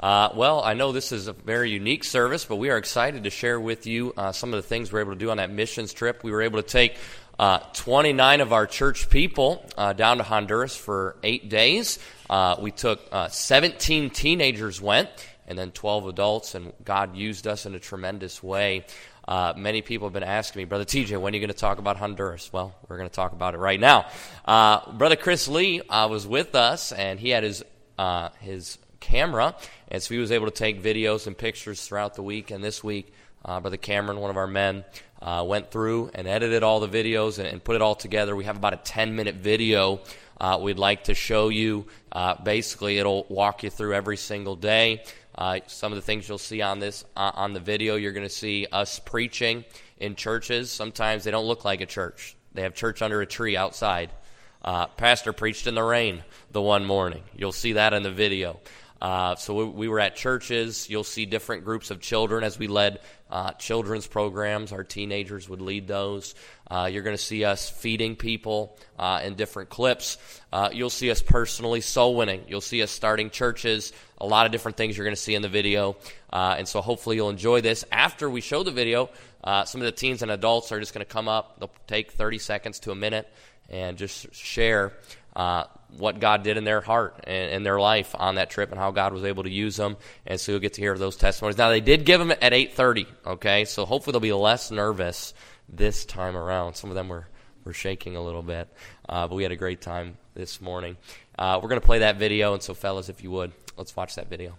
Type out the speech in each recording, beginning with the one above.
Uh, well, I know this is a very unique service, but we are excited to share with you uh, some of the things we were able to do on that missions trip. We were able to take uh, 29 of our church people uh, down to Honduras for eight days. Uh, we took uh, 17 teenagers went, and then 12 adults, and God used us in a tremendous way. Uh, many people have been asking me, Brother TJ, when are you going to talk about Honduras? Well, we're going to talk about it right now. Uh, Brother Chris Lee uh, was with us, and he had his his camera, and so he was able to take videos and pictures throughout the week. And this week, uh, Brother Cameron, one of our men, uh, went through and edited all the videos and, and, put it all together. We have about a 10 minute video uh, we'd like to show you. Uh, basically, it'll walk you through every single day. Uh, some of the things you'll see on this uh, on the video, you're going to see us preaching in churches. Sometimes they don't look like a church. They have church under a tree outside. pastor preached in the rain the one morning. You'll see that in the video. Uh, so we, we, were at churches. You'll see different groups of children as we led uh, children's programs. Our teenagers would lead those. Uh, you're going to see us feeding people uh, in different clips. Uh, you'll see us personally soul winning. You'll see us starting churches. A lot of different things you're going to see in the video. Uh, and so hopefully you'll enjoy this. After we show the video, some of the teens and adults are just going to come up. They'll take 30 seconds to a minute and just share what God did in their heart and in their life on that trip and how God was able to use them. And so you'll get to hear those testimonies. Now they did give them at 8:30. Okay, so hopefully they'll be less nervous this time around. Some of them were were shaking a little bit, uh, but we had a great time this morning. Uh, we're going to play that video, and so fellas, if you would, let's watch that video.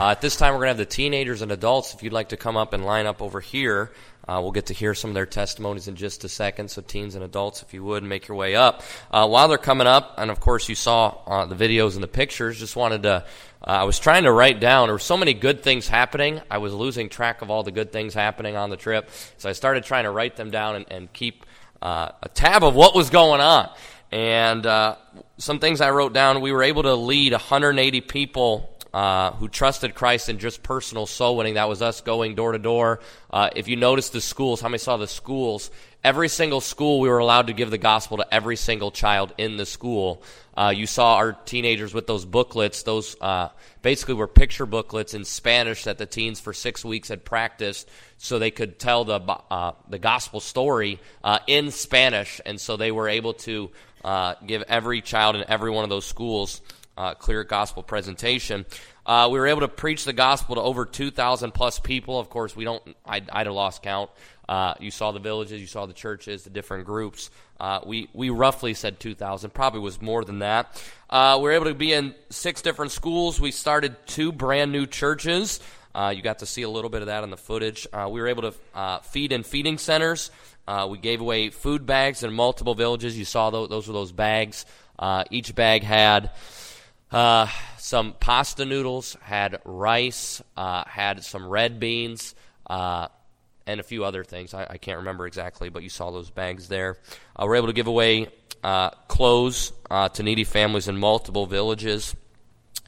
Uh, at this time, we're going to have the teenagers and adults. If you'd like to come up and line up over here, uh, we'll get to hear some of their testimonies in just a second. So, teens and adults, if you would, make your way up. Uh, while they're coming up, and of course, you saw uh, the videos and the pictures, just wanted to. Uh, I was trying to write down. There were so many good things happening. I was losing track of all the good things happening on the trip. So I started trying to write them down and, and keep uh, a tab of what was going on. And some things I wrote down. We were able to lead 180 people uh, who trusted Christ in just personal soul winning. That was us going door to door. Uh, if you notice the schools, how many saw the schools? Every single school, we were allowed to give the gospel to every single child in the school. Uh, you saw our teenagers with those booklets. Those uh, basically were picture booklets in Spanish that the teens for six weeks had practiced, so they could tell the uh, the gospel story uh, in Spanish, and so they were able to give every child in every one of those schools uh, clear gospel presentation. Uh, we were able to preach the gospel to over 2,000 plus people. Of course, we don't, I, I'd have lost count. Uh, you saw the villages, you saw the churches, the different groups. Uh, we, we roughly said 2,000, probably was more than that. Uh, we were able to be in six different schools. We started two brand new churches. Uh, you got to see a little bit of that in the footage. We were able to feed in feeding centers. We gave away food bags in multiple villages. You saw those, those were those bags. Each bag had uh, some pasta noodles, had rice, uh, had some red beans, uh, and a few other things. I, I, can't remember exactly, but you saw those bags there. Uh, we're able to give away uh, clothes uh, to needy families in multiple villages.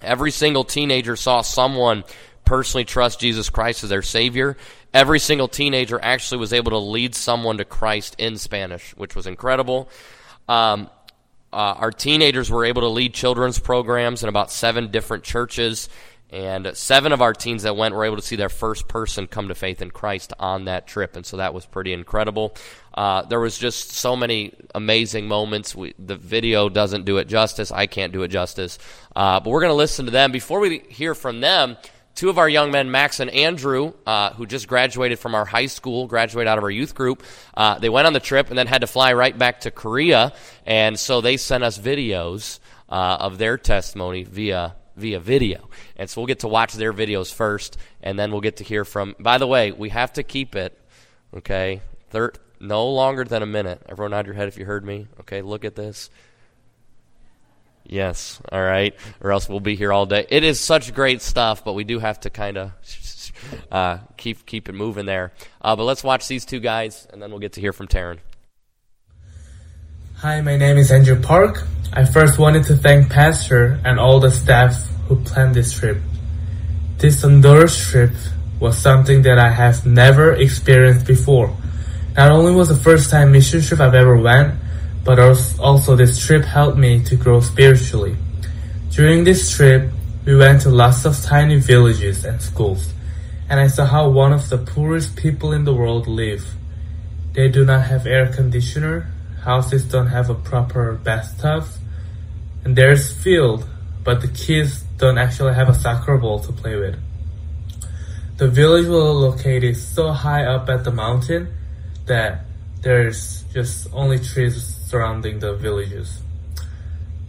Every single teenager saw someone personally trust Jesus Christ as their Savior. Every single teenager actually was able to lead someone to Christ in Spanish, which was incredible. Um, uh, our teenagers were able to lead children's programs in about seven different churches. And seven of our teens that went were able to see their first person come to faith in Christ on that trip. And so that was pretty incredible. Uh, there was just so many amazing moments. We, the video doesn't do it justice. I can't do it justice. Uh, but we're going to listen to them. Before we hear from them, two of our young men, Max and Andrew, uh, who just graduated from our high school, graduated out of our youth group, uh, they went on the trip and then had to fly right back to Korea. And so they sent us videos uh, of their testimony via via video. And so we'll get to watch their videos first, and then we'll get to hear from. By the way, we have to keep it, okay, thir- no longer than a minute. Everyone nod your head if you heard me. Okay, look at this. Yes, all right. Or else we'll be here all day. It is such great stuff, but we do have to kind of uh, keep keep it moving there. Uh, but let's watch these two guys, and then we'll get to hear from Taryn. Hi, my name is Andrew Park. I first wanted to thank Pastor and all the staff who planned this trip. This Honduras trip was something that I have never experienced before. Not only was the first time mission trip I've ever went, but also this trip helped me to grow spiritually. During this trip, we went to lots of tiny villages and schools, and I saw how one of the poorest people in the world live. They do not have air conditioner, houses don't have a proper bathtub, and there's field, but the kids don't actually have a soccer ball to play with. The village was located so high up at the mountain that there's just only trees surrounding the villages.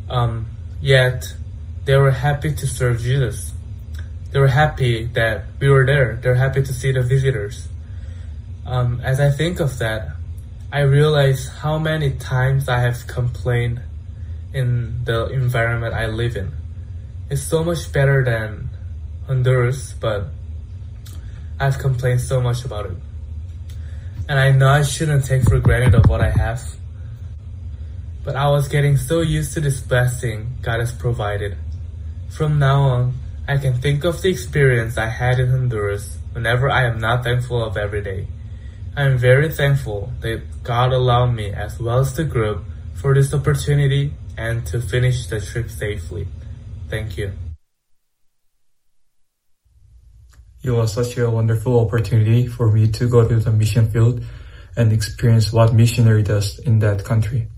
Um, yet they were happy to serve Jesus. They were happy that we were there. They're happy to see the visitors. Um, as I think of that, I realize how many times I have complained in the environment I live in. It's so much better than Honduras, but I've complained so much about it. And I know I shouldn't take for granted of what I have, but I was getting so used to this blessing God has provided. From now on, I can think of the experience I had in Honduras whenever I am not thankful of every day. I am very thankful that God allowed me as well as the group for this opportunity and to finish the trip safely. Thank you. It was such a wonderful opportunity for me to go to the mission field and experience what missionary does in that country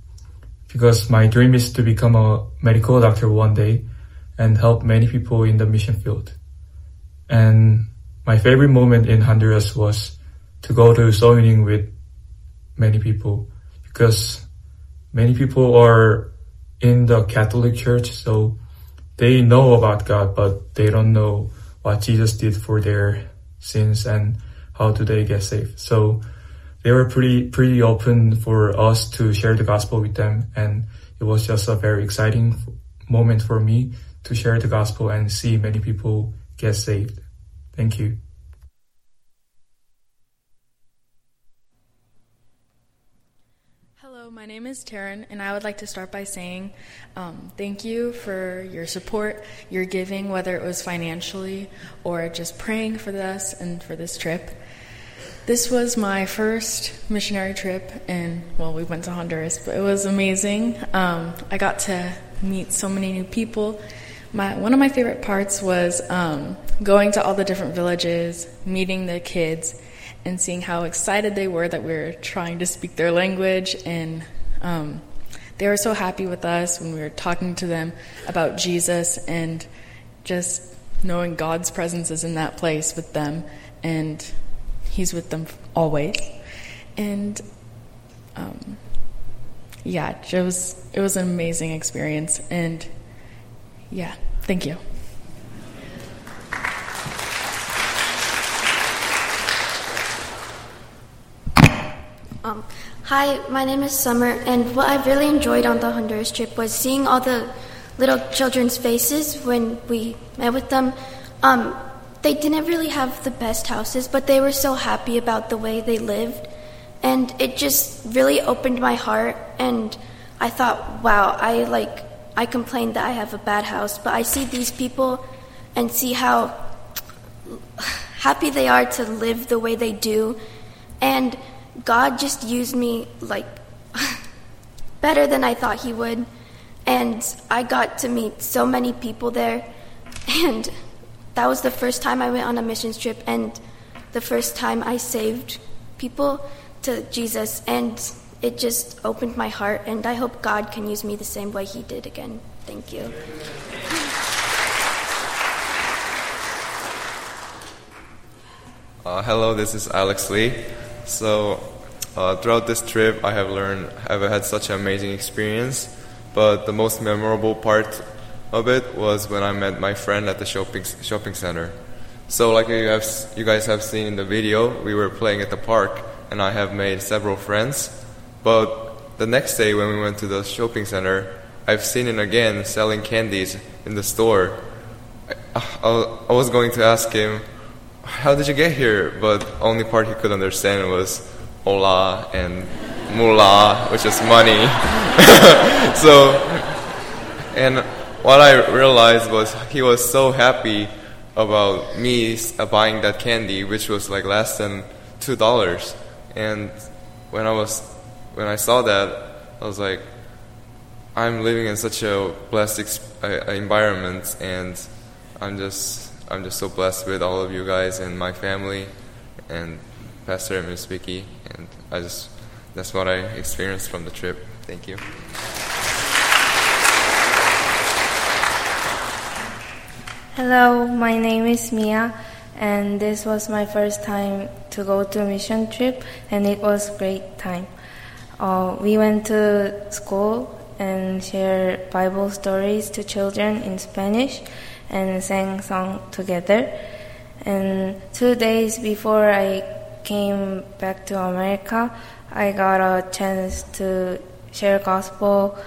because my dream is to become a medical doctor one day and help many people in the mission field. And my favorite moment in Honduras was to go to soul with many people because many people are in the Catholic Church, so they know about God, but they don't know what Jesus did for their sins and how do they get saved. So they were pretty pretty open for us to share the gospel with them, and it was just a very exciting moment for me to share the gospel and see many people get saved. Thank you. Hello, my name is Taryn, and I would like to start by saying um, thank you for your support, your giving, whether it was financially or just praying for us and for this trip. This was my first missionary trip, and well, we went to Honduras, but it was amazing. Um, I got to meet so many new people. My, one of my favorite parts was um, going to all the different villages, meeting the kids, and seeing how excited they were that we were trying to speak their language. And um, they were so happy with us when we were talking to them about Jesus and just knowing God's presence is in that place with them. And He's with them always. And um, yeah, it was it was an amazing experience. And yeah, thank you. Um, hi, my name is Summer, and what I really enjoyed on the Honduras trip was seeing all the little children's faces when we met with them. Um, they didn't really have the best houses, but they were so happy about the way they lived. And it just really opened my heart and I thought, wow, I like I complained that I have a bad house, but I see these people and see how happy they are to live the way they do. And God just used me like better than I thought he would. And I got to meet so many people there and that was the first time I went on a missions trip and the first time I saved people to Jesus. And it just opened my heart. And I hope God can use me the same way He did again. Thank you. Uh, hello, this is Alex Lee. So, uh, throughout this trip, I have learned, I've had such an amazing experience. But the most memorable part of it was when I met my friend at the shopping shopping center. So, like you have, you guys have seen in the video, we were playing at the park, and I have made several friends. But the next day, when we went to the shopping center, I've seen him again selling candies in the store. I, I, I was going to ask him, "How did you get here?" But only part he could understand was "hola" and "mula," which is money. so, and what I realized was he was so happy about me buying that candy, which was like less than two dollars. And when I was when I saw that, I was like, I'm living in such a blessed uh, environment, and I'm just I'm just so blessed with all of you guys and my family, and Pastor and Miss Vicky, and I just that's what I experienced from the trip. Thank you. Hello, my name is Mia, and this was my first time to go to a mission trip, and it was great time. Uh, we went to school and shared Bible stories to children in Spanish, and sang song together. And two days before I came back to America, I got a chance to share gospel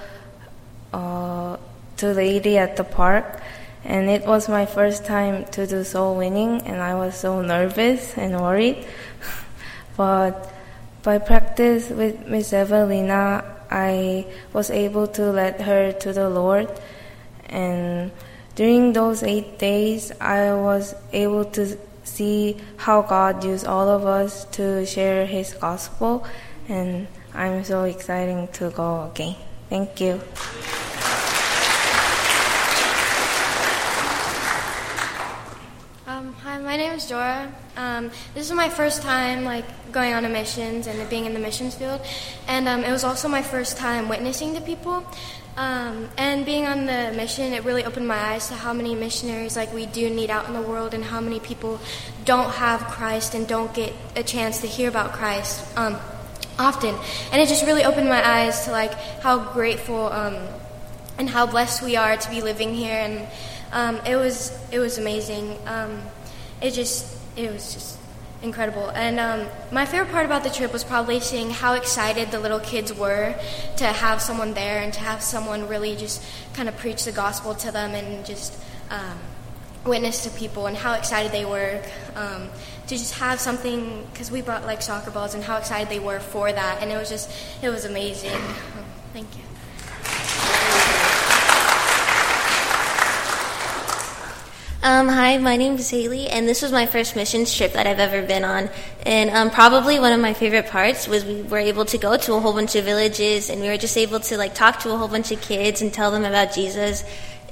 uh, to lady at the park and it was my first time to do soul winning, and I was so nervous and worried. but by practice with Miss Evelina, I was able to lead her to the Lord. And during those eight days, I was able to see how God used all of us to share His gospel. And I'm so excited to go again. Thank you. My name is Dora. Um, this is my first time like going on a missions and being in the missions field, and um, it was also my first time witnessing to people. Um, and being on the mission, it really opened my eyes to how many missionaries like we do need out in the world, and how many people don't have Christ and don't get a chance to hear about Christ um, often. And it just really opened my eyes to like how grateful um, and how blessed we are to be living here. And um, it was it was amazing. Um, it just it was just incredible. And um, my favorite part about the trip was probably seeing how excited the little kids were to have someone there and to have someone really just kind of preach the gospel to them and just um, witness to people and how excited they were um, to just have something because we brought like soccer balls and how excited they were for that. And it was just it was amazing. Thank you Um, hi, my name is Haley, and this was my first missions trip that I've ever been on. And um, probably one of my favorite parts was we were able to go to a whole bunch of villages, and we were just able to like talk to a whole bunch of kids and tell them about Jesus.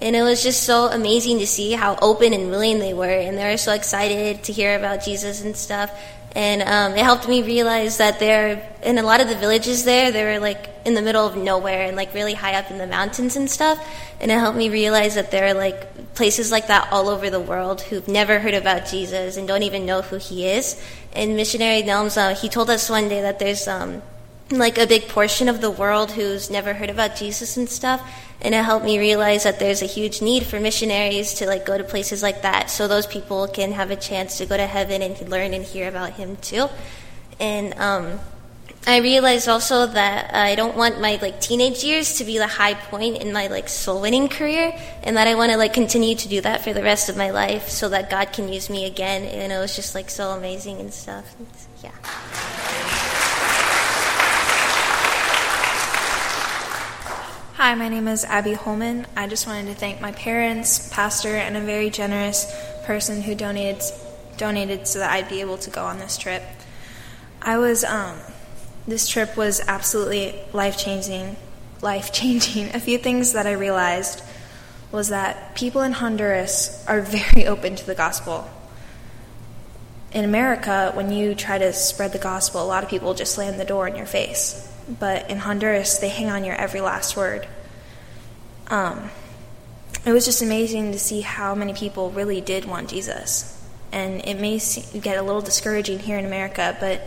And it was just so amazing to see how open and willing they were, and they were so excited to hear about Jesus and stuff. And um, it helped me realize that they're in a lot of the villages there, they were like in the middle of nowhere and like really high up in the mountains and stuff. And it helped me realize that there are like places like that all over the world who've never heard about Jesus and don't even know who he is. And missionary Nelms, uh, he told us one day that there's um, like a big portion of the world who's never heard about Jesus and stuff. And it helped me realize that there's a huge need for missionaries to like go to places like that so those people can have a chance to go to heaven and learn and hear about him too. And um, I realized also that I don't want my like teenage years to be the high point in my like soul winning career, and that I want to like continue to do that for the rest of my life, so that God can use me again. And it was just like so amazing and stuff. yeah. Hi, my name is Abby Holman. I just wanted to thank my parents, pastor, and a very generous person who donated donated so that I'd be able to go on this trip. I was um, this trip was absolutely life changing. Life changing. A few things that I realized was that people in Honduras are very open to the gospel. In America, when you try to spread the gospel, a lot of people just slam the door in your face but in Honduras, they hang on your every last word. Um, it was just amazing to see how many people really did want Jesus. And it may get a little discouraging here in America, but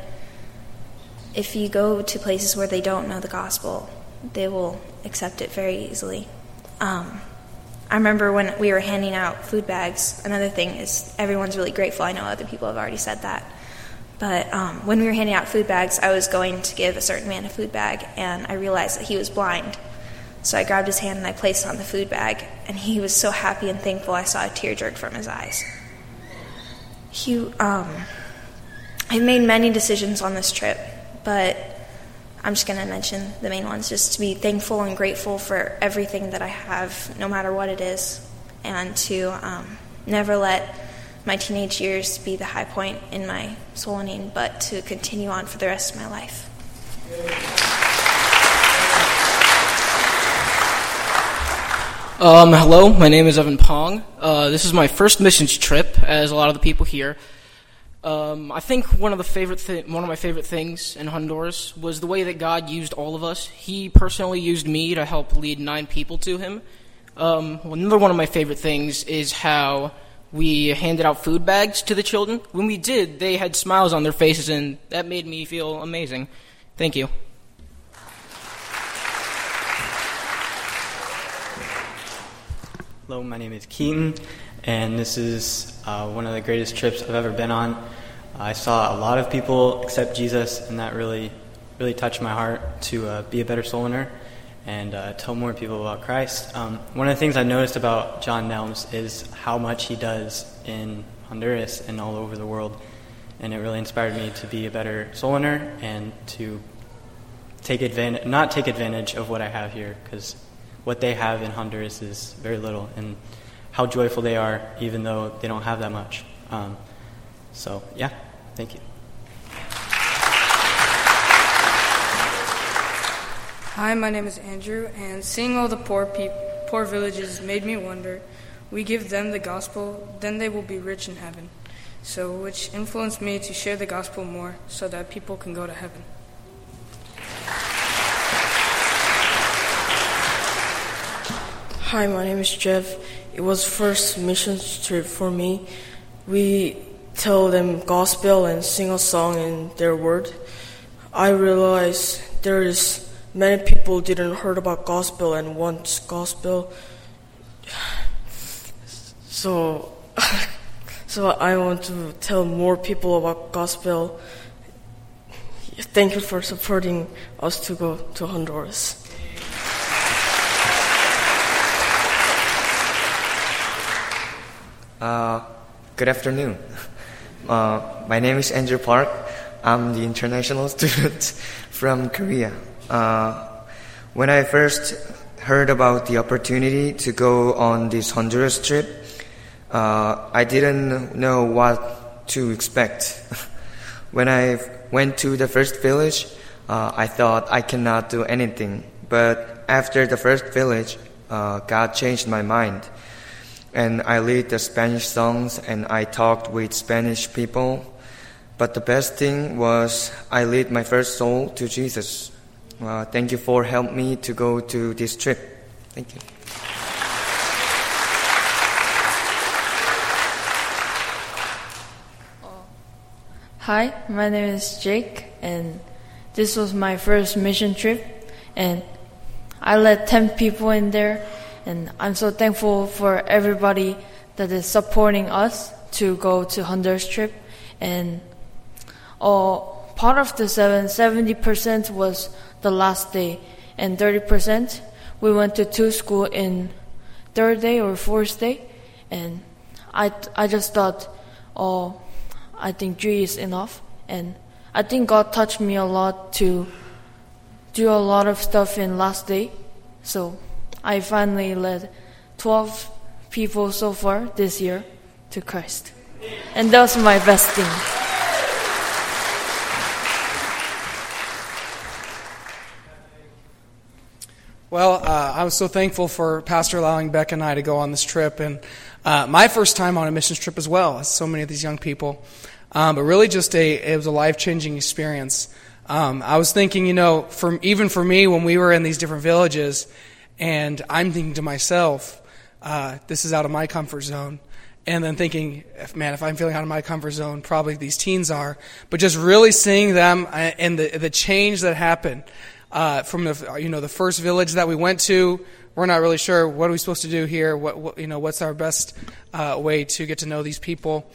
if you go to places where they don't know the gospel, they will accept it very easily. Um, I remember when we were handing out food bags, another thing is everyone's really grateful. I know other people have already said that. But um, when we were handing out food bags, I was going to give a certain man a food bag, and I realized that he was blind. So I grabbed his hand and I placed it on the food bag, and he was so happy and thankful I saw a tear jerk from his eyes. He, um, I've made many decisions on this trip, but I'm just going to mention the main ones just to be thankful and grateful for everything that I have, no matter what it is, and to um, never let my teenage years be the high point in my soul but to continue on for the rest of my life. Um, hello, my name is Evan Pong. Uh, this is my first missions trip, as a lot of the people here. Um, I think one of the favorite thi- one of my favorite things in Honduras was the way that God used all of us. He personally used me to help lead nine people to Him. Um, another one of my favorite things is how we handed out food bags to the children. When we did, they had smiles on their faces, and that made me feel amazing. Thank you. Hello, my name is Keaton, and this is uh, one of the greatest trips I've ever been on. I saw a lot of people accept Jesus, and that really, really touched my heart to uh, be a better soul winner and uh, tell more people about Christ. Um, one of the things I noticed about John Nelms is how much he does in Honduras and all over the world, and it really inspired me to be a better soul winner and to take advantage, not take advantage of what I have here, because what they have in Honduras is very little, and how joyful they are, even though they don't have that much. Um, so, yeah, thank you. Hi, my name is Andrew, and seeing all the poor peop- poor villages made me wonder. We give them the gospel, then they will be rich in heaven. So, which influenced me to share the gospel more, so that people can go to heaven. Hi, my name is Jeff. It was first mission trip for me. We tell them gospel and sing a song in their word. I realized there is many people didn't heard about gospel and wants gospel. So, so I want to tell more people about gospel. Thank you for supporting us to go to Honduras. Uh, good afternoon. Uh, my name is Andrew Park. I'm the international student from Korea. Uh, when I first heard about the opportunity to go on this Honduras trip, uh, I didn't know what to expect. when I went to the first village, uh, I thought I cannot do anything. But after the first village, God changed my mind and I lead the Spanish songs and I talked with Spanish people. But the best thing was I led my first soul to Jesus. Uh, thank you for helping me to go to this trip. Thank you. Hi, my name is Jake, and this was my first mission trip, and I led 10 people in there, and I'm so thankful for everybody that is supporting us to go to Honduras trip. And uh, part of the seven, 70% was the last day, and 30% we went to two school in third day or fourth day. And I, I just thought, oh, I think three is enough. And I think God touched me a lot to do a lot of stuff in last day. So I finally led 12 people so far this year to Christ. And that was my best thing. Well, uh, I was so thankful for Pastor allowing Beck and I to go on this trip, and uh, my first time on a missions trip as well, as so many of these young people. Um, but really, just a it was a life changing experience. Um, I was thinking, you know, from even for me when we were in these different villages, and I'm thinking to myself, uh, this is out of my comfort zone. And then thinking, man, if I'm feeling out of my comfort zone, probably these teens are. But just really seeing them uh, and the, the change that happened uh, from the, you know, the first village that we went to, we're not really sure what are we supposed to do here. What, what you know, what's our best uh, way to get to know these people?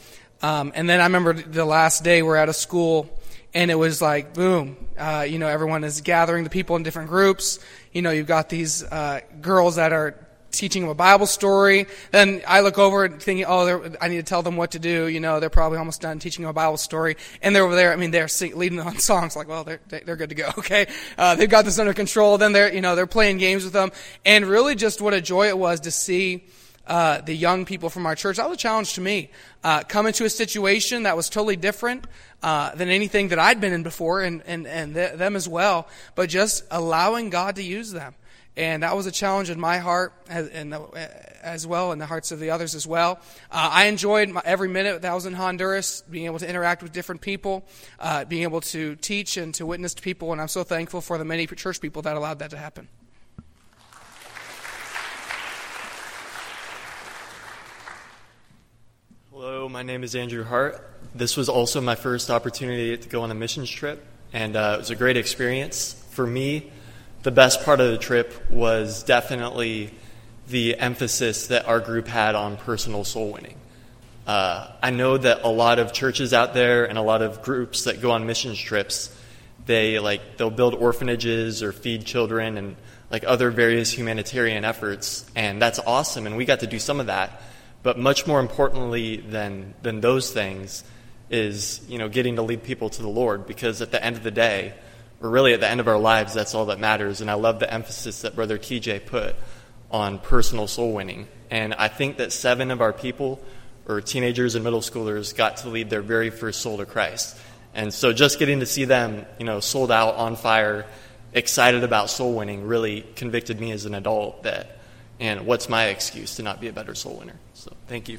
Um, and then I remember the last day we're at a school, and it was like boom. Uh, you know, everyone is gathering the people in different groups. You know, you've got these uh, girls that are teaching them a Bible story. Then I look over and thinking, oh, I need to tell them what to do. You know, they're probably almost done teaching them a Bible story. And they're over there, I mean, they're sing, leading on songs like, well, they're, they're good to go. Okay. Uh, they've got this under control. Then they're, you know, they're playing games with them. And really just what a joy it was to see uh, the young people from our church. That was a challenge to me. Uh, come into a situation that was totally different uh, than anything that I'd been in before, and and and th- them as well. But just allowing God to use them, and that was a challenge in my heart as, and as well, in the hearts of the others as well. Uh, I enjoyed my, every minute that I was in Honduras, being able to interact with different people, uh, being able to teach and to witness to people, and I'm so thankful for the many church people that allowed that to happen. Hello, my name is Andrew Hart. This was also my first opportunity to go on a missions trip, and uh, it was a great experience. For me, the best part of the trip was definitely the emphasis that our group had on personal soul winning. Uh, I know that a lot of churches out there and a lot of groups that go on missions trips, they like they'll build orphanages or feed children and like other various humanitarian efforts, and that's awesome. And we got to do some of that. But much more importantly than, than those things is, you know, getting to lead people to the Lord because at the end of the day, or really at the end of our lives, that's all that matters. And I love the emphasis that Brother TJ put on personal soul winning. And I think that seven of our people, or teenagers and middle schoolers, got to lead their very first soul to Christ. And so just getting to see them, you know, sold out, on fire, excited about soul winning really convicted me as an adult that, and what's my excuse to not be a better soul winner? So thank you.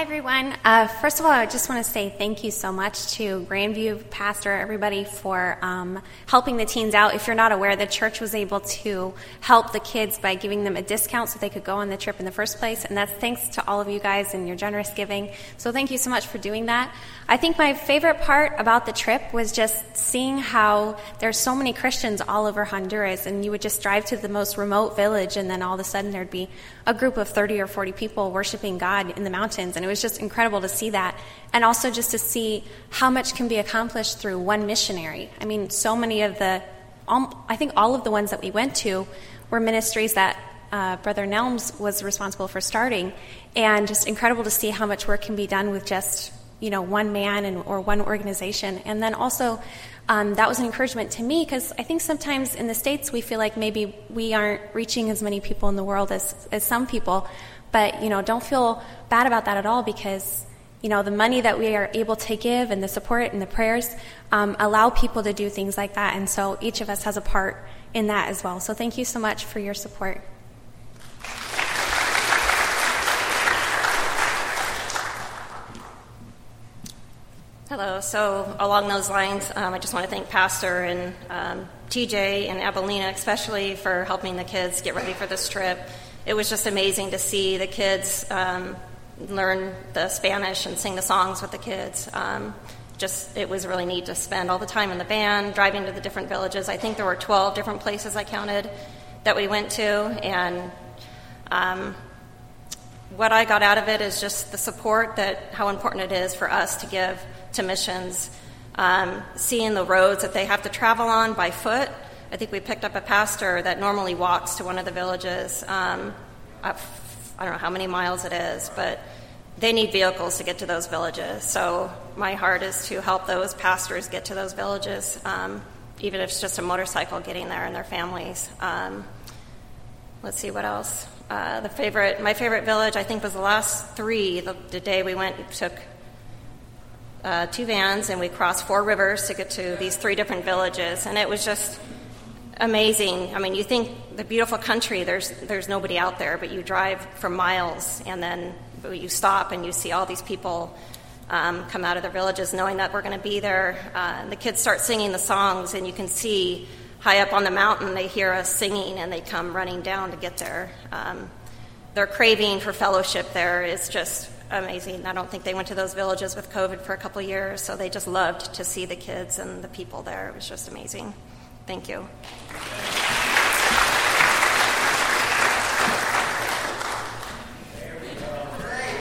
Hi everyone. Uh, first of all, I just want to say thank you so much to Grandview Pastor, everybody, for um, helping the teens out. If you're not aware, the church was able to help the kids by giving them a discount so they could go on the trip in the first place. And that's thanks to all of you guys and your generous giving. So thank you so much for doing that. I think my favorite part about the trip was just seeing how there's so many Christians all over Honduras, and you would just drive to the most remote village, and then all of a sudden there'd be a group of 30 or 40 people worshiping God in the mountains. And it was just incredible to see that. And also just to see how much can be accomplished through one missionary. I mean, so many of the, I think all of the ones that we went to were ministries that uh, Brother Nelms was responsible for starting. And just incredible to see how much work can be done with just, you know, one man and, or one organization. And then also, um, that was an encouragement to me because I think sometimes in the States we feel like maybe we aren't reaching as many people in the world as, as some people. But, you know, don't feel bad about that at all because, you know, the money that we are able to give and the support and the prayers um, allow people to do things like that. And so each of us has a part in that as well. So thank you so much for your support. Hello. So, along those lines, um, I just want to thank Pastor and um, TJ and Abelina, especially for helping the kids get ready for this trip. It was just amazing to see the kids um, learn the Spanish and sing the songs with the kids. Um, just it was really neat to spend all the time in the band, driving to the different villages. I think there were 12 different places I counted that we went to, and um, what I got out of it is just the support that how important it is for us to give to missions, um, seeing the roads that they have to travel on by foot. I think we picked up a pastor that normally walks to one of the villages. Um, I don't know how many miles it is, but they need vehicles to get to those villages. So my heart is to help those pastors get to those villages, um, even if it's just a motorcycle getting there and their families. Um, let's see what else. Uh, the favorite, my favorite village, I think, was the last three. The, the day we went, we took uh, two vans and we crossed four rivers to get to these three different villages, and it was just amazing. I mean, you think the beautiful country, there's there's nobody out there, but you drive for miles, and then you stop and you see all these people um, come out of their villages, knowing that we're going to be there. Uh, the kids start singing the songs, and you can see high up on the mountain they hear us singing, and they come running down to get there. Um, their craving for fellowship there is just amazing. I don't think they went to those villages with COVID for a couple years, so they just loved to see the kids and the people there. It was just amazing. Thank you.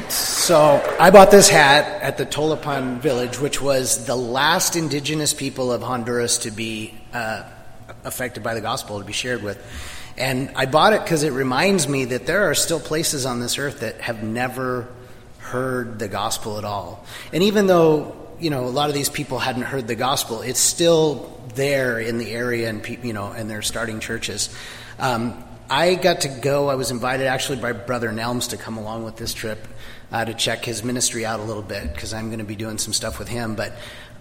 So I bought this hat at the Tolupan village, which was the last indigenous people of Honduras to be uh, affected by the gospel, to be shared with. And I bought it because it reminds me that there are still places on this earth that have never heard the gospel at all. And even though you know a lot of these people hadn't heard the gospel, it's still there in the area, and you know, and they're starting churches. Um, I got to go. I was invited actually by Brother Nelms to come along with this trip uh, to check his ministry out a little bit because I'm going to be doing some stuff with him. But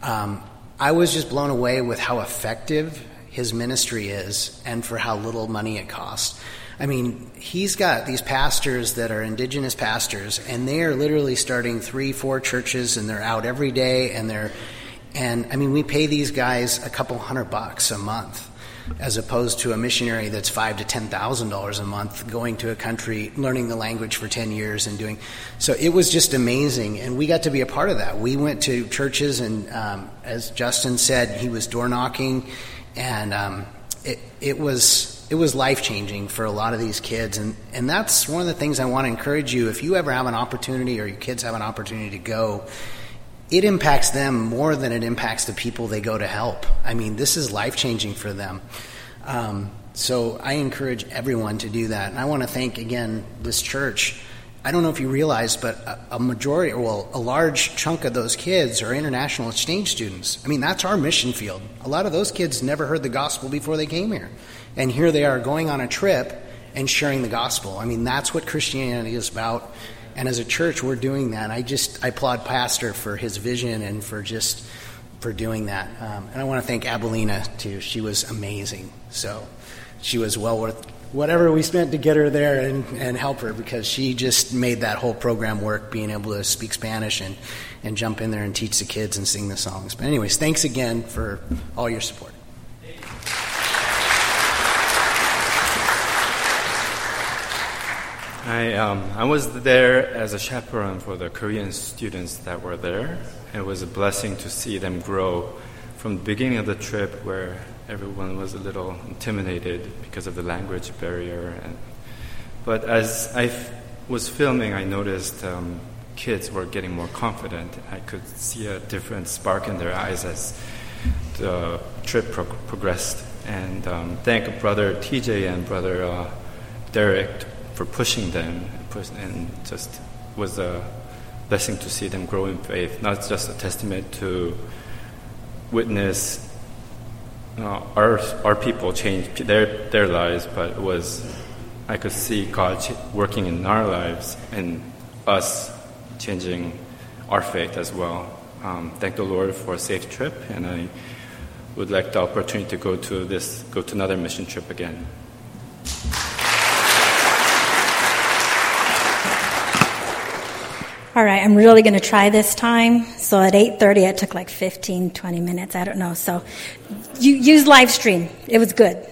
um, I was just blown away with how effective his ministry is and for how little money it costs. I mean, he's got these pastors that are indigenous pastors, and they are literally starting three, four churches, and they're out every day, and they're, and I mean, we pay these guys a couple hundred bucks a month, as opposed to a missionary that's five to ten thousand dollars a month going to a country, learning the language for ten years, and doing. So it was just amazing, and we got to be a part of that. We went to churches, and um, as Justin said, he was door knocking, and um, it it was it was life changing for a lot of these kids. And, and that's one of the things I want to encourage you. If you ever have an opportunity or your kids have an opportunity to go, it impacts them more than it impacts the people they go to help. I mean, this is life changing for them. Um, so I encourage everyone to do that. And I want to thank again this church. I don't know if you realize, but a, majority, or well, a large chunk of those kids are international exchange students. I mean, that's our mission field. A lot of those kids never heard the gospel before they came here. And here they are going on a trip and sharing the gospel. I mean, that's what Christianity is about. And as a church, we're doing that. And I just I applaud Pastor for his vision and for just for doing that. Um, and I want to thank Abelina too. She was amazing. So she was well worth whatever we spent to get her there and, and help her because she just made that whole program work, being able to speak Spanish and, and jump in there and teach the kids and sing the songs. But, anyways, thanks again for all your support. I, um, I was there as a chaperone for the Korean students that were there. It was a blessing to see them grow from the beginning of the trip where everyone was a little intimidated because of the language barrier. And, but as I f- was filming, I noticed um, kids were getting more confident. I could see a different spark in their eyes as the trip pro- progressed. And um, thank Brother TJ and Brother uh, Derek for pushing them and just was a blessing to see them grow in faith, not just a testament to witness our our people change their their lives, but it was I could see God working in our lives and us changing our faith as well. Um, thank the Lord for a safe trip, and I would like the opportunity to go to this go to another mission trip again. All right, I'm really going to try this time. So at 8:30 it took like 15 20 minutes, I don't know. So you use live stream. It was good.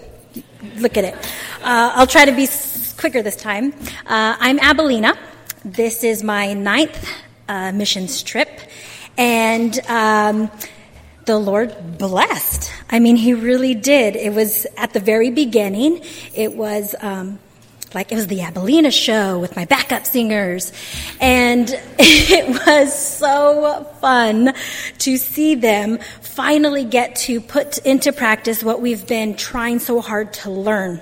Look at it. Uh, I'll try to be quicker this time. Uh, I'm Abelina. This is my ninth uh, missions trip and um, the Lord blessed. I mean, He really did. It was at the very beginning. It was um, like it was the Abelina show with my backup singers. And it was so fun to see them finally get to put into practice what we've been trying so hard to learn.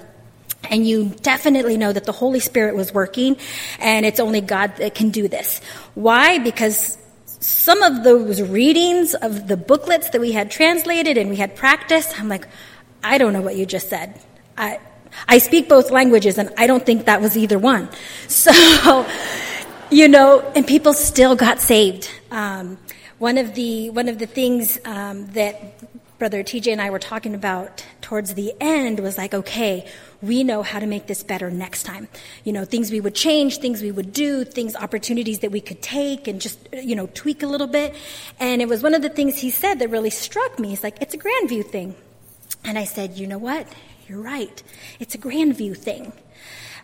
And you definitely know that the Holy Spirit was working and it's only God that can do this. Why? Because some of those readings of the booklets that we had translated and we had practiced, I'm like, I don't know what you just said. I, I speak both languages, and I don't think that was either one. So, you know, and people still got saved. Um, one of the one of the things um, that Brother TJ and I were talking about towards the end was like, okay, we know how to make this better next time. You know, things we would change, things we would do, things, opportunities that we could take and just, you know, tweak a little bit. And it was one of the things he said that really struck me. He's like, it's a Grandview thing. And I said, you know what? You're right. It's a Grandview thing.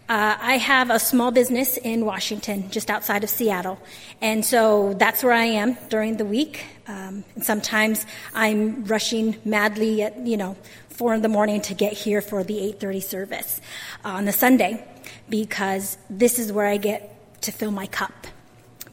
Uh, I have a small business in Washington, just outside of Seattle, and so that's where I am during the week. Um, and sometimes I'm rushing madly at you know four in the morning to get here for the 8:30 service on the Sunday, because this is where I get to fill my cup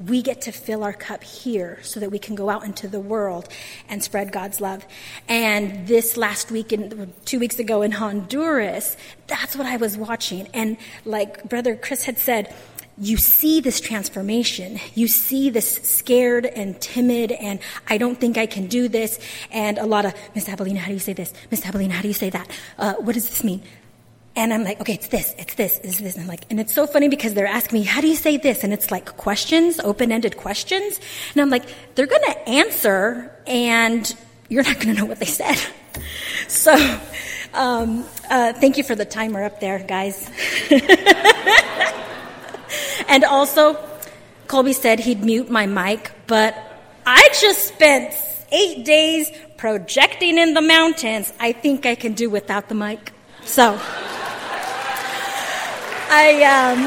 we get to fill our cup here so that we can go out into the world and spread God's love. And this last week, in, two weeks ago in Honduras, that's what I was watching. And like Brother Chris had said, you see this transformation. You see this scared and timid, and I don't think I can do this. And a lot of, Miss Abelina, how do you say this? Miss Abelina, how do you say that? Uh, what does this mean? And I'm like, okay, it's this, it's this, it's this. And I'm like, and it's so funny because they're asking me, how do you say this? And it's like questions, open-ended questions. And I'm like, they're going to answer and you're not going to know what they said. So, um, uh, thank you for the timer up there, guys. and also, Colby said he'd mute my mic, but I just spent eight days projecting in the mountains. I think I can do without the mic. So. I um,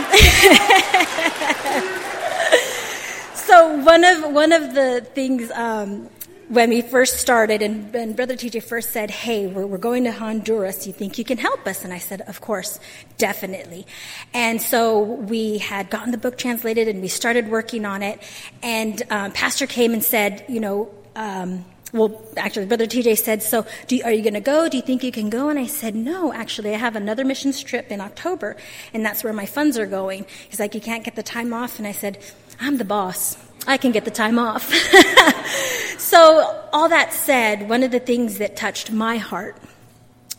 so one of one of the things um, when we first started, and, and, Brother TJ first said, "Hey, we're, we're going to Honduras. You think you can help us?" And I said, "Of course, definitely." And so we had gotten the book translated, and we started working on it. And um, Pastor came and said, "You know." Um, well, actually, Brother TJ said, So, you, are you going to go? Do you think you can go? And I said, No, actually, I have another missions trip in October, and that's where my funds are going. He's like, You can't get the time off. And I said, I'm the boss. I can get the time off. so, all that said, one of the things that touched my heart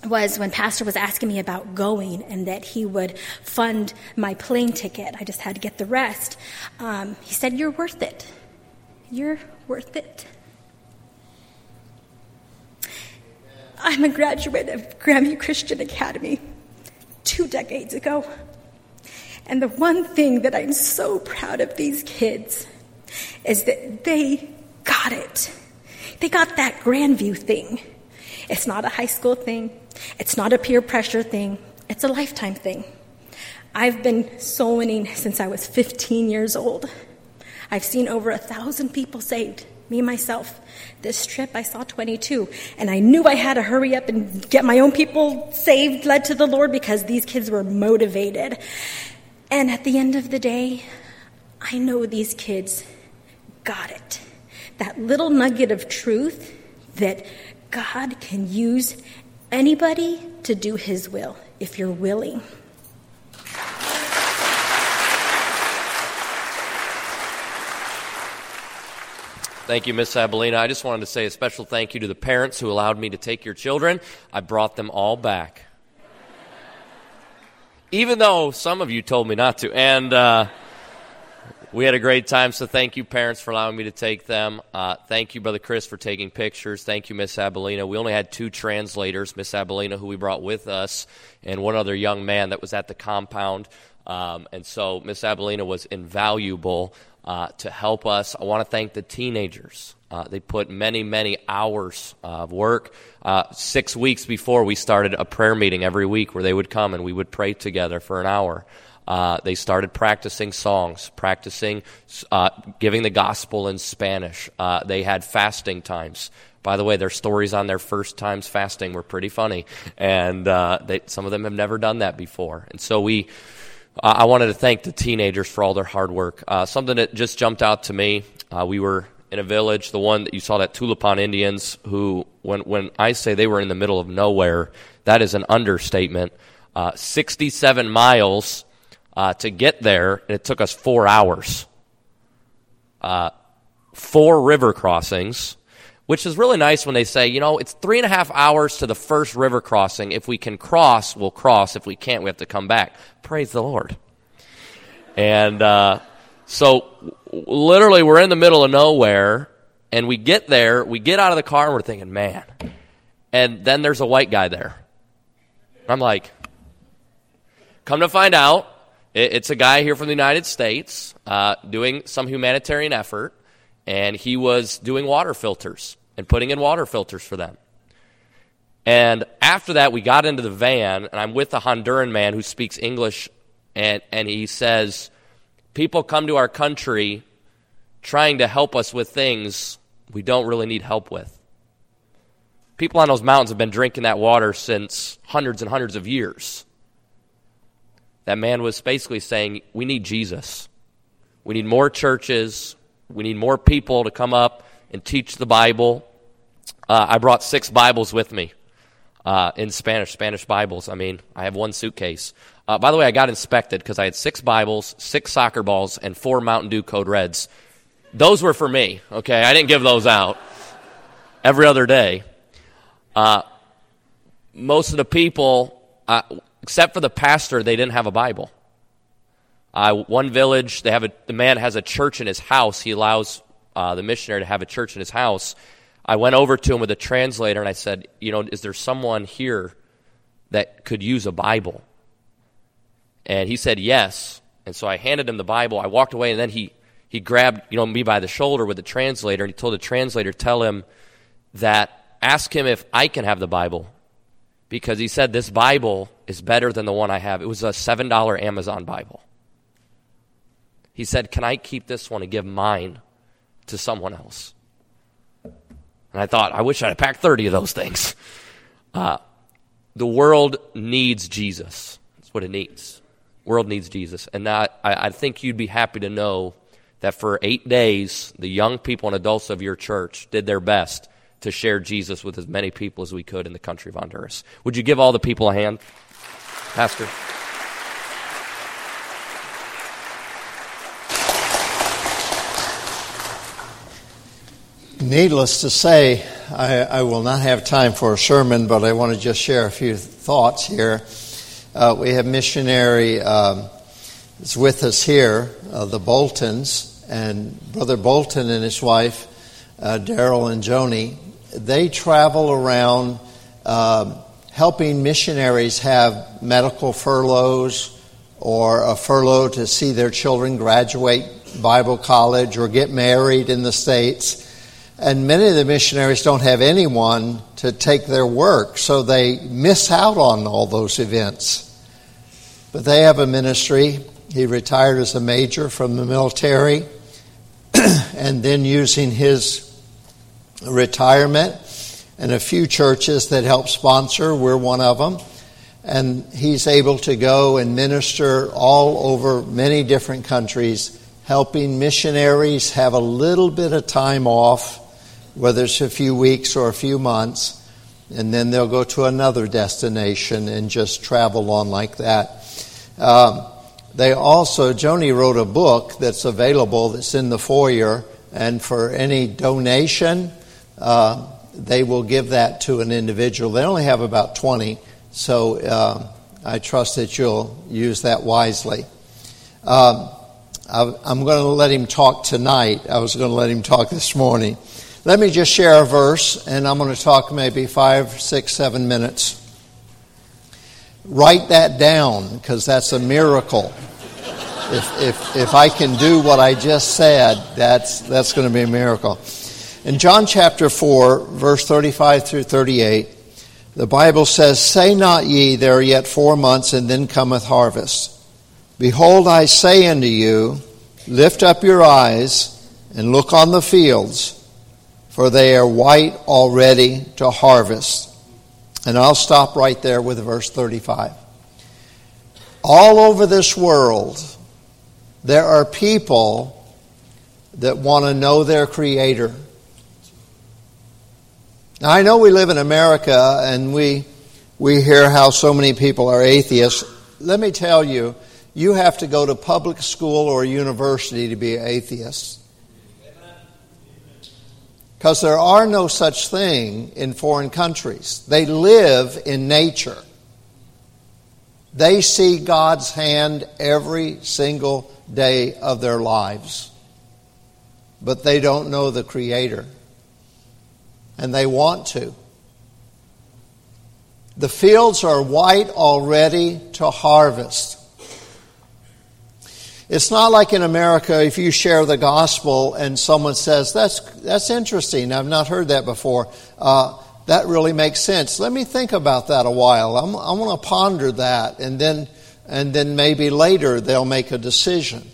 was when Pastor was asking me about going and that he would fund my plane ticket. I just had to get the rest. Um, he said, You're worth it. You're worth it. I'm a graduate of Grandview Christian Academy. two decades ago. And the one thing that I'm so proud of these kids is that they got it. They got that Grandview thing. It's not a high school thing, it's not a peer pressure thing, it's a lifetime thing. I've been winning since I was 15 years old. I've seen over a thousand people saved, me myself. This trip I saw 22, and I knew I had to hurry up and get my own people saved, led to the Lord, because these kids were motivated. And at the end of the day, I know these kids got it. That little nugget of truth that God can use anybody to do His will if you're willing. Thank you, Miss Abelina. I just wanted to say a special thank you to the parents who allowed me to take your children. I brought them all back. Even though some of you told me not to. And uh, we had a great time, so thank you, parents, for allowing me to take them. Uh, thank you, Brother Chris, for taking pictures. Thank you, Miss Abelina. We only had two translators, Miss Abelina, who we brought with us, and one other young man that was at the compound. Um, and so Miss Abelina was invaluable uh, to help us. I want to thank the teenagers. Uh, they put many, many hours of work. Uh, six weeks before, we started a prayer meeting every week where they would come and we would pray together for an hour. Uh, they started practicing songs, practicing uh, giving the gospel in Spanish. Uh, they had fasting times. By the way, their stories on their first times fasting were pretty funny, and they, some of them have never done that before. And so we uh, I wanted to thank the teenagers for all their hard work. Uh, something that just jumped out to me uh, we were in a village, the one that you saw that Tolupan Indians, who, when, when I say they were in the middle of nowhere, that is an understatement. Uh, 67 miles uh, to get there, and it took us four hours. Uh, four river crossings which is really nice when they say, you know, it's three and a half hours to the first river crossing. If we can cross, we'll cross. If we can't, we have to come back. Praise the Lord. And uh, so, literally, we're in the middle of nowhere, and we get there, we get out of the car, and we're thinking, man. And then there's a white guy there. I'm like, come to find out, it's a guy here from the United States uh, doing some humanitarian effort, and he was doing water filters and putting in water filters for them. And after that, we got into the van, and I'm with a Honduran man who speaks English, and, and he says, People come to our country trying to help us with things we don't really need help with. People on those mountains have been drinking that water since hundreds and hundreds of years. That man was basically saying, We need Jesus. We need more churches. We need more people to come up and teach the Bible. Uh, I brought six Bibles with me uh, in Spanish, Spanish Bibles. I mean, I have one suitcase. Uh, by the way, I got inspected because I had six Bibles, six soccer balls, and four Mountain Dew Code Reds. Those were for me, okay? I didn't give those out every other day. Uh, most of the people, uh, except for the pastor, they didn't have a Bible. Uh, one village, they have a, the man has a church in his house. He allows uh, the missionary to have a church in his house. I went over to him with a translator and I said, You know, is there someone here that could use a Bible? And he said, Yes. And so I handed him the Bible. I walked away and then he, he grabbed, you know, me by the shoulder with the translator and he told the translator, Tell him that, ask him if I can have the Bible. Because he said, This Bible is better than the one I have. It was a $7 Amazon Bible. He said, Can I keep this one and give mine to someone else? And I thought, I wish I'd packed 30 of those things. Uh, the world needs Jesus. That's what it needs. world needs Jesus. And I, I think you'd be happy to know that for eight days, the young people and adults of your church did their best to share Jesus with as many people as we could in the country of Honduras. Would you give all the people a hand? Pastor? Needless to say, I, I, will not have time for a sermon, but I want to just share a few thoughts here. Uh, we have missionary um, is with us here, uh, the Boltons, and Brother Bolton and his wife, uh, Daryl and Joni. They travel around um, helping missionaries have medical furloughs or a furlough to see their children graduate Bible college or get married in the States. And many of the missionaries don't have anyone to take their work, so they miss out on all those events. But they have a ministry. He retired as a major from the military, and then using his retirement and a few churches that help sponsor, we're one of them. And he's able to go and minister all over many different countries, helping missionaries have a little bit of time off whether it's a few weeks or a few months, and then they'll go to another destination and just travel on like that. Um, they also, Joni wrote a book that's available that's in the foyer, and for any donation, uh, they will give that to an individual. They only have about 20, so uh, I trust that you'll use that wisely. Um, I'm going to let him talk tonight. I was going to let him talk this morning. Let me just share a verse, and I'm going to talk maybe five, six, seven minutes. Write that down because that's a miracle. If, if, if I can do what I just said, that's, that's going to be a miracle. In John chapter 4, verse 35 through 38, the Bible says, Say not ye, there are yet four months, and then cometh harvest. Behold, I say unto you, lift up your eyes and look on the fields for they are white already to harvest. And I'll stop right there with verse 35. All over this world, there are people that want to know their Creator. Now, I know we live in America and we, we hear how so many people are atheists. Let me tell you, you have to go to public school or university to be an atheist. Because there are no such thing in foreign countries. They live in nature. They see God's hand every single day of their lives. But they don't know the Creator. And they want to. The fields are white already to harvest. It's not like in America if you share the gospel and someone says, that's, that's interesting, I've not heard that before. Uh, that really makes sense. Let me think about that a while. I'm, I want to ponder that, and then, and then maybe later they'll make a decision.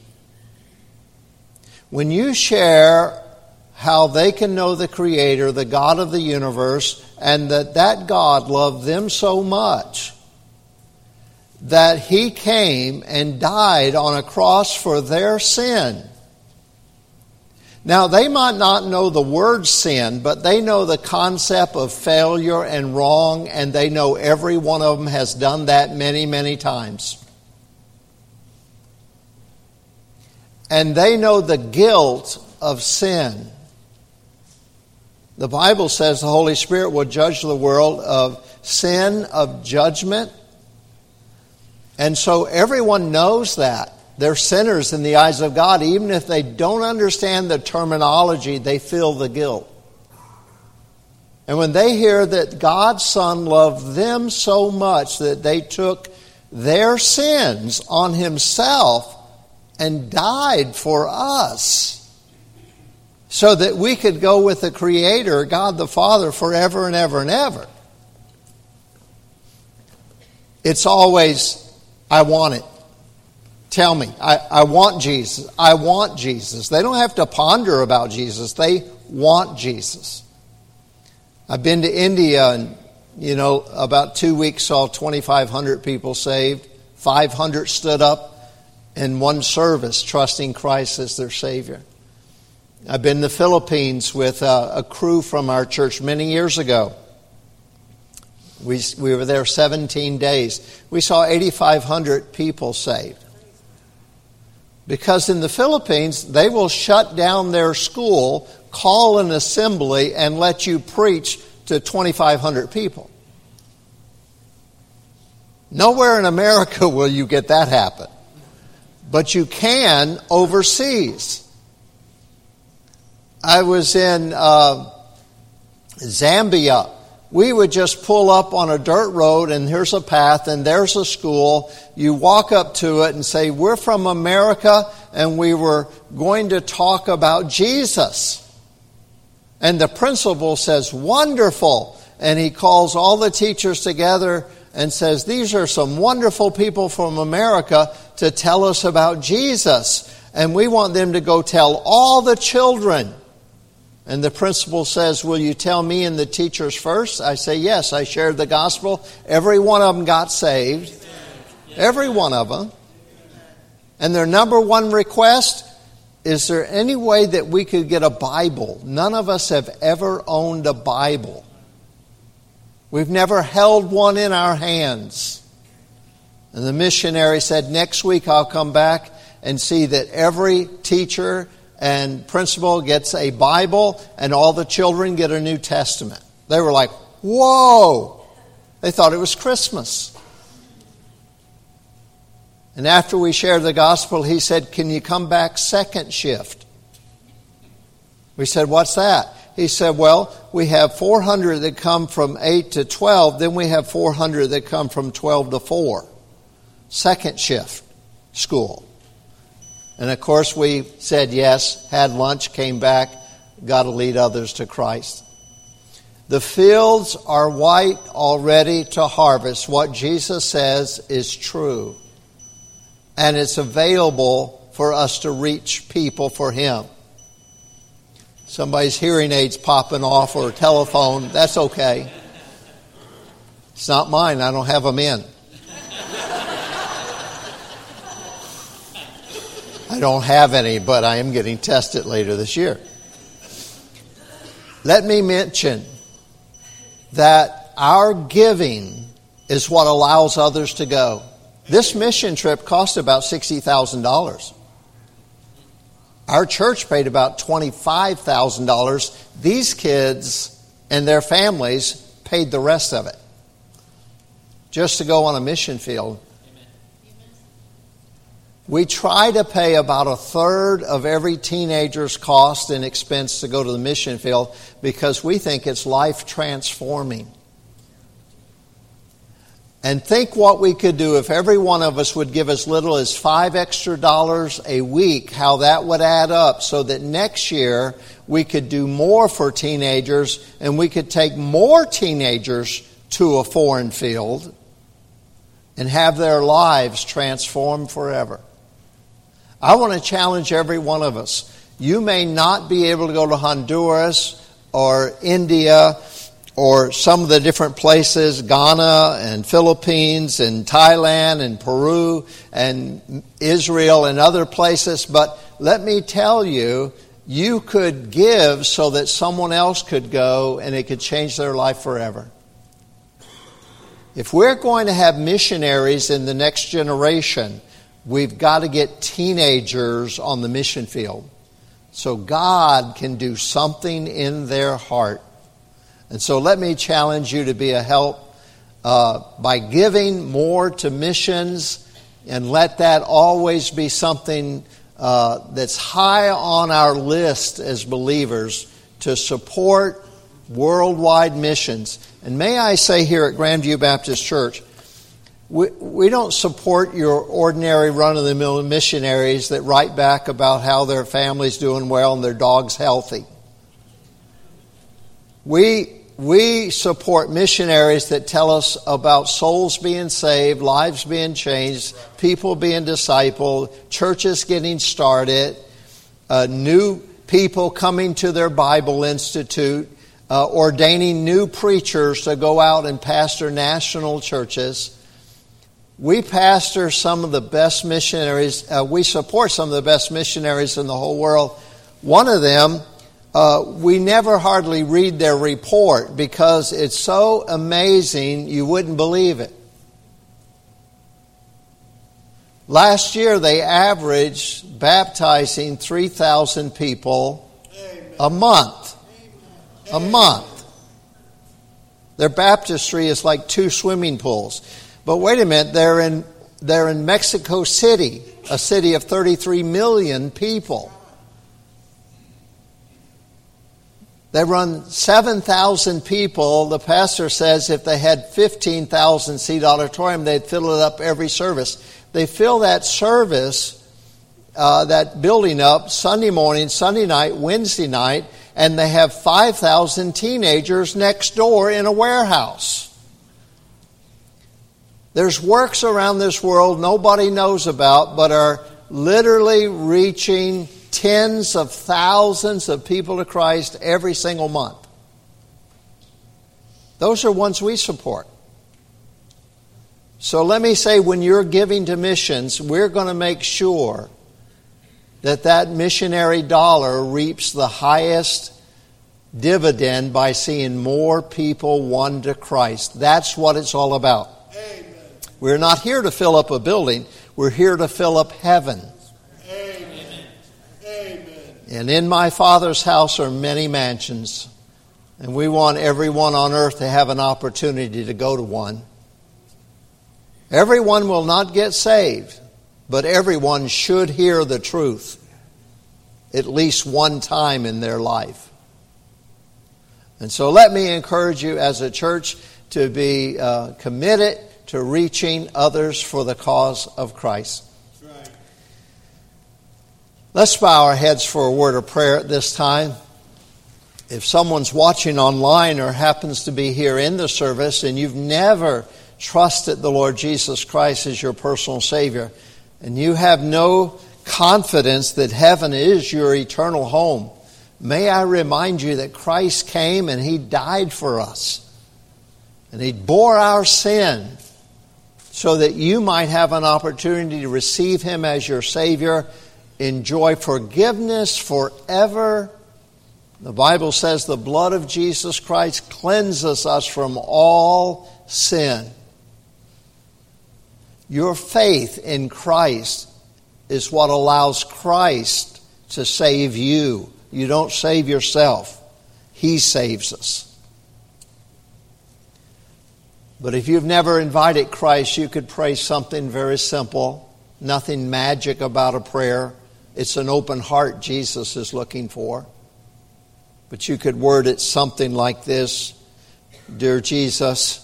When you share how they can know the Creator, the God of the universe, and that that God loved them so much that he came and died on a cross for their sin. Now, they might not know the word sin, but they know the concept of failure and wrong, and they know every one of them has done that many, many times. And they know the guilt of sin. The Bible says the Holy Spirit will judge the world of sin, of judgment, and so everyone knows that. They're sinners in the eyes of God. Even if they don't understand the terminology, they feel the guilt. And when they hear that God's Son loved them so much that they took their sins on Himself and died for us so that we could go with the Creator, God the Father, forever and ever and ever. It's always I want it. Tell me. I, I want Jesus. I want Jesus. They don't have to ponder about Jesus, they want Jesus. I've been to India and, you know, about two weeks saw 2,500 people saved. 500 stood up in one service trusting Christ as their Savior. I've been to the Philippines with a, a crew from our church many years ago. We, we were there 17 days. We saw 8,500 people saved. Because in the Philippines, they will shut down their school, call an assembly, and let you preach to 2,500 people. Nowhere in America will you get that happen. But you can overseas. I was in uh, Zambia we would just pull up on a dirt road and here's a path and there's a school. You walk up to it and say, We're from America and we were going to talk about Jesus. And the principal says, Wonderful. And he calls all the teachers together and says, These are some wonderful people from America to tell us about Jesus. And we want them to go tell all the children. And the principal says, Will you tell me and the teachers first? I say, Yes, I shared the gospel. Every one of them got saved. Every one of them. And their number one request is there any way that we could get a Bible? None of us have ever owned a Bible. We've never held one in our hands. And the missionary said, Next week I'll come back and see that every teacher and principal gets a Bible and all the children get a New Testament. They were like, Whoa! They thought it was Christmas. And after we shared the gospel, he said, Can you come back second shift? We said, What's that? He said, Well, we have 400 that come from 8 to 12, then we have 400 that come from 12 to 4. Second shift school. And of course, we said yes, had lunch, came back, got to lead others to Christ. The fields are white already to harvest. What Jesus says is true. And it's available for us to reach people for Him. Somebody's hearing aids popping off or a telephone, that's okay. It's not mine, I don't have them in. I don't have any, but I am getting tested later this year. Let me mention that our giving is what allows others to go. This mission trip cost about $60,000. Our church paid about $25,000. These kids and their families paid the rest of it just to go on a mission field we try to pay about a third of every teenager's cost and expense to go to the mission field because we think it's life transforming. And think what we could do if every one of us would give as little as five extra dollars a week, how that would add up so that next year we could do more for teenagers and we could take more teenagers to a foreign field and have their lives transformed forever. I want to challenge every one of us. You may not be able to go to Honduras or India or some of the different places, Ghana and Philippines and Thailand and Peru and Israel and other places, but let me tell you, you could give so that someone else could go and it could change their life forever. If we're going to have missionaries in the next generation, We've got to get teenagers on the mission field so God can do something in their heart. And so let me challenge you to be a help uh, by giving more to missions and let that always be something uh, that's high on our list as believers to support worldwide missions. And may I say here at Grandview Baptist Church, we, we don't support your ordinary run of the mill missionaries that write back about how their family's doing well and their dog's healthy. We, we support missionaries that tell us about souls being saved, lives being changed, people being discipled, churches getting started, uh, new people coming to their Bible Institute, uh, ordaining new preachers to go out and pastor national churches. We pastor some of the best missionaries, uh, we support some of the best missionaries in the whole world. One of them, uh, we never hardly read their report because it's so amazing you wouldn't believe it. Last year, they averaged baptizing 3,000 people a month. A month. Their baptistry is like two swimming pools. But wait a minute, they're in, they're in Mexico City, a city of 33 million people. They run 7,000 people. The pastor says if they had 15,000 seat auditorium, they'd fill it up every service. They fill that service, uh, that building up Sunday morning, Sunday night, Wednesday night, and they have 5,000 teenagers next door in a warehouse. There's works around this world nobody knows about, but are literally reaching tens of thousands of people to Christ every single month. Those are ones we support. So let me say when you're giving to missions, we're going to make sure that that missionary dollar reaps the highest dividend by seeing more people won to Christ. That's what it's all about. Amen. We're not here to fill up a building, we're here to fill up heaven. Amen. Amen. And in my Father's house are many mansions, and we want everyone on earth to have an opportunity to go to one. Everyone will not get saved, but everyone should hear the truth at least one time in their life. And so let me encourage you as a church to be uh, committed to reaching others for the cause of Christ. Let's bow our heads for a word of prayer at this time. If someone's watching online or happens to be here in the service and you've never trusted the Lord Jesus Christ as your personal Savior, and you have no confidence that heaven is your eternal home, may I remind you that Christ came and He died for us. And He bore our sin so that you might have an opportunity to receive Him as your Savior, enjoy forgiveness forever. The Bible says the blood of Jesus Christ cleanses us from all sin. Your faith in Christ is what allows Christ to save you. You don't save yourself, He saves us. But if you've never invited Christ, you could pray something very simple, nothing magic about a prayer. It's an open heart Jesus is looking for. But you could word it something like this Dear Jesus,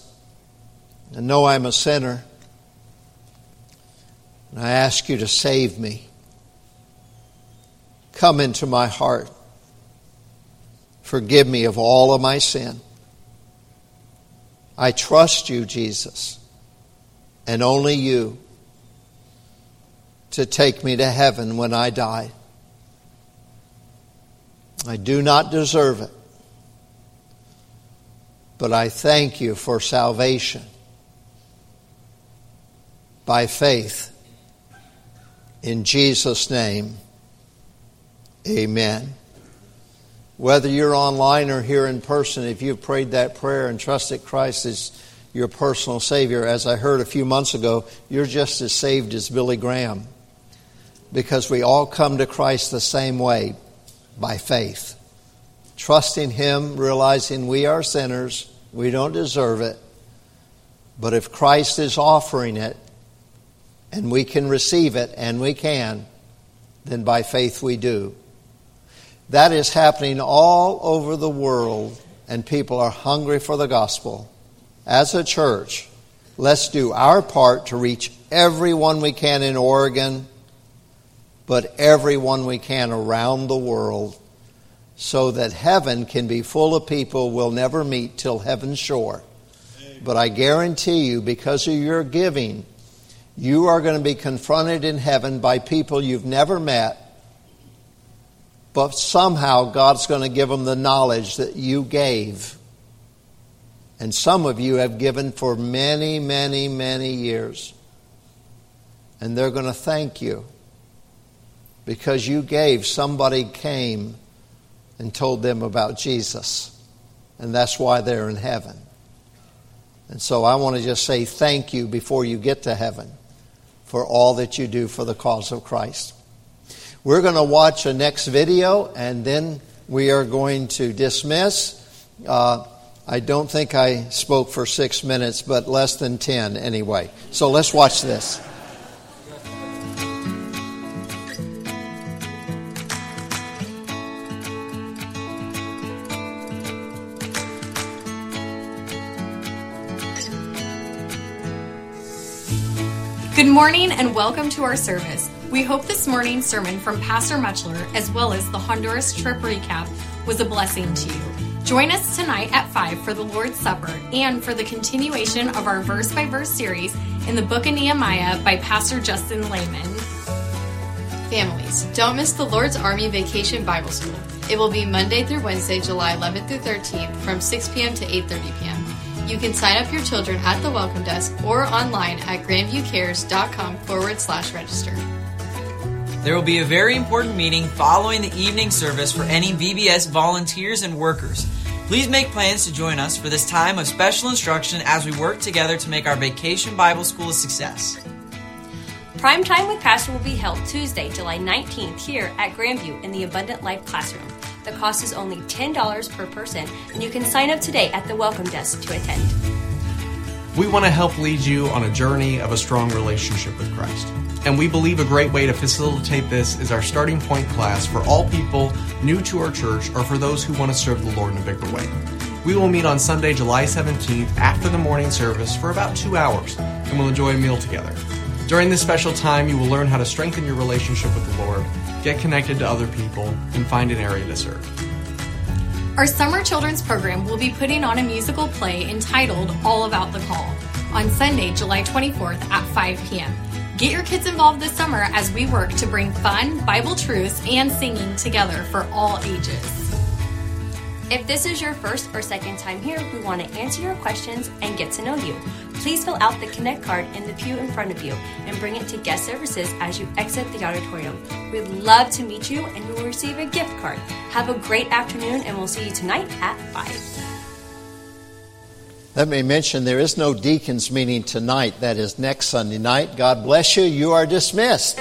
I know I'm a sinner, and I ask you to save me. Come into my heart. Forgive me of all of my sin. I trust you, Jesus, and only you to take me to heaven when I die. I do not deserve it, but I thank you for salvation by faith. In Jesus' name, amen. Whether you're online or here in person, if you've prayed that prayer and trusted Christ as your personal Savior, as I heard a few months ago, you're just as saved as Billy Graham. Because we all come to Christ the same way by faith. Trusting Him, realizing we are sinners, we don't deserve it. But if Christ is offering it, and we can receive it, and we can, then by faith we do. That is happening all over the world, and people are hungry for the gospel. As a church, let's do our part to reach everyone we can in Oregon, but everyone we can around the world, so that heaven can be full of people we'll never meet till heaven's shore. But I guarantee you, because of your giving, you are going to be confronted in heaven by people you've never met but somehow God's going to give them the knowledge that you gave. And some of you have given for many, many, many years. And they're going to thank you because you gave. Somebody came and told them about Jesus. And that's why they're in heaven. And so I want to just say thank you before you get to heaven for all that you do for the cause of Christ. We're going to watch a next video and then we are going to dismiss. Uh, I don't think I spoke for six minutes, but less than ten anyway. So let's watch this. Good morning and welcome to our service. We hope this morning's sermon from Pastor Muchler, as well as the Honduras trip recap, was a blessing to you. Join us tonight at 5 for the Lord's Supper and for the continuation of our verse by verse series in the book of Nehemiah by Pastor Justin Lehman. Families, don't miss the Lord's Army Vacation Bible School. It will be Monday through Wednesday, July 11th through 13th from 6 p.m. to 8:30 p.m. You can sign up your children at the welcome desk or online at grandviewcares.com forward slash register. There will be a very important meeting following the evening service for any VBS volunteers and workers. Please make plans to join us for this time of special instruction as we work together to make our Vacation Bible School a success. Prime Time with Pastor will be held Tuesday, July 19th here at Grandview in the Abundant Life Classroom. The cost is only $10 per person, and you can sign up today at the welcome desk to attend. We want to help lead you on a journey of a strong relationship with Christ. And we believe a great way to facilitate this is our starting point class for all people new to our church or for those who want to serve the Lord in a bigger way. We will meet on Sunday, July 17th after the morning service for about two hours and we'll enjoy a meal together. During this special time, you will learn how to strengthen your relationship with the Lord, get connected to other people, and find an area to serve. Our summer children's program will be putting on a musical play entitled All About the Call on Sunday, July 24th at 5 p.m. Get your kids involved this summer as we work to bring fun, Bible truths, and singing together for all ages. If this is your first or second time here, we want to answer your questions and get to know you. Please fill out the Connect card in the pew in front of you and bring it to guest services as you exit the auditorium. We'd love to meet you and you will receive a gift card. Have a great afternoon and we'll see you tonight at 5. Let me mention there is no deacons meeting tonight. That is next Sunday night. God bless you. You are dismissed.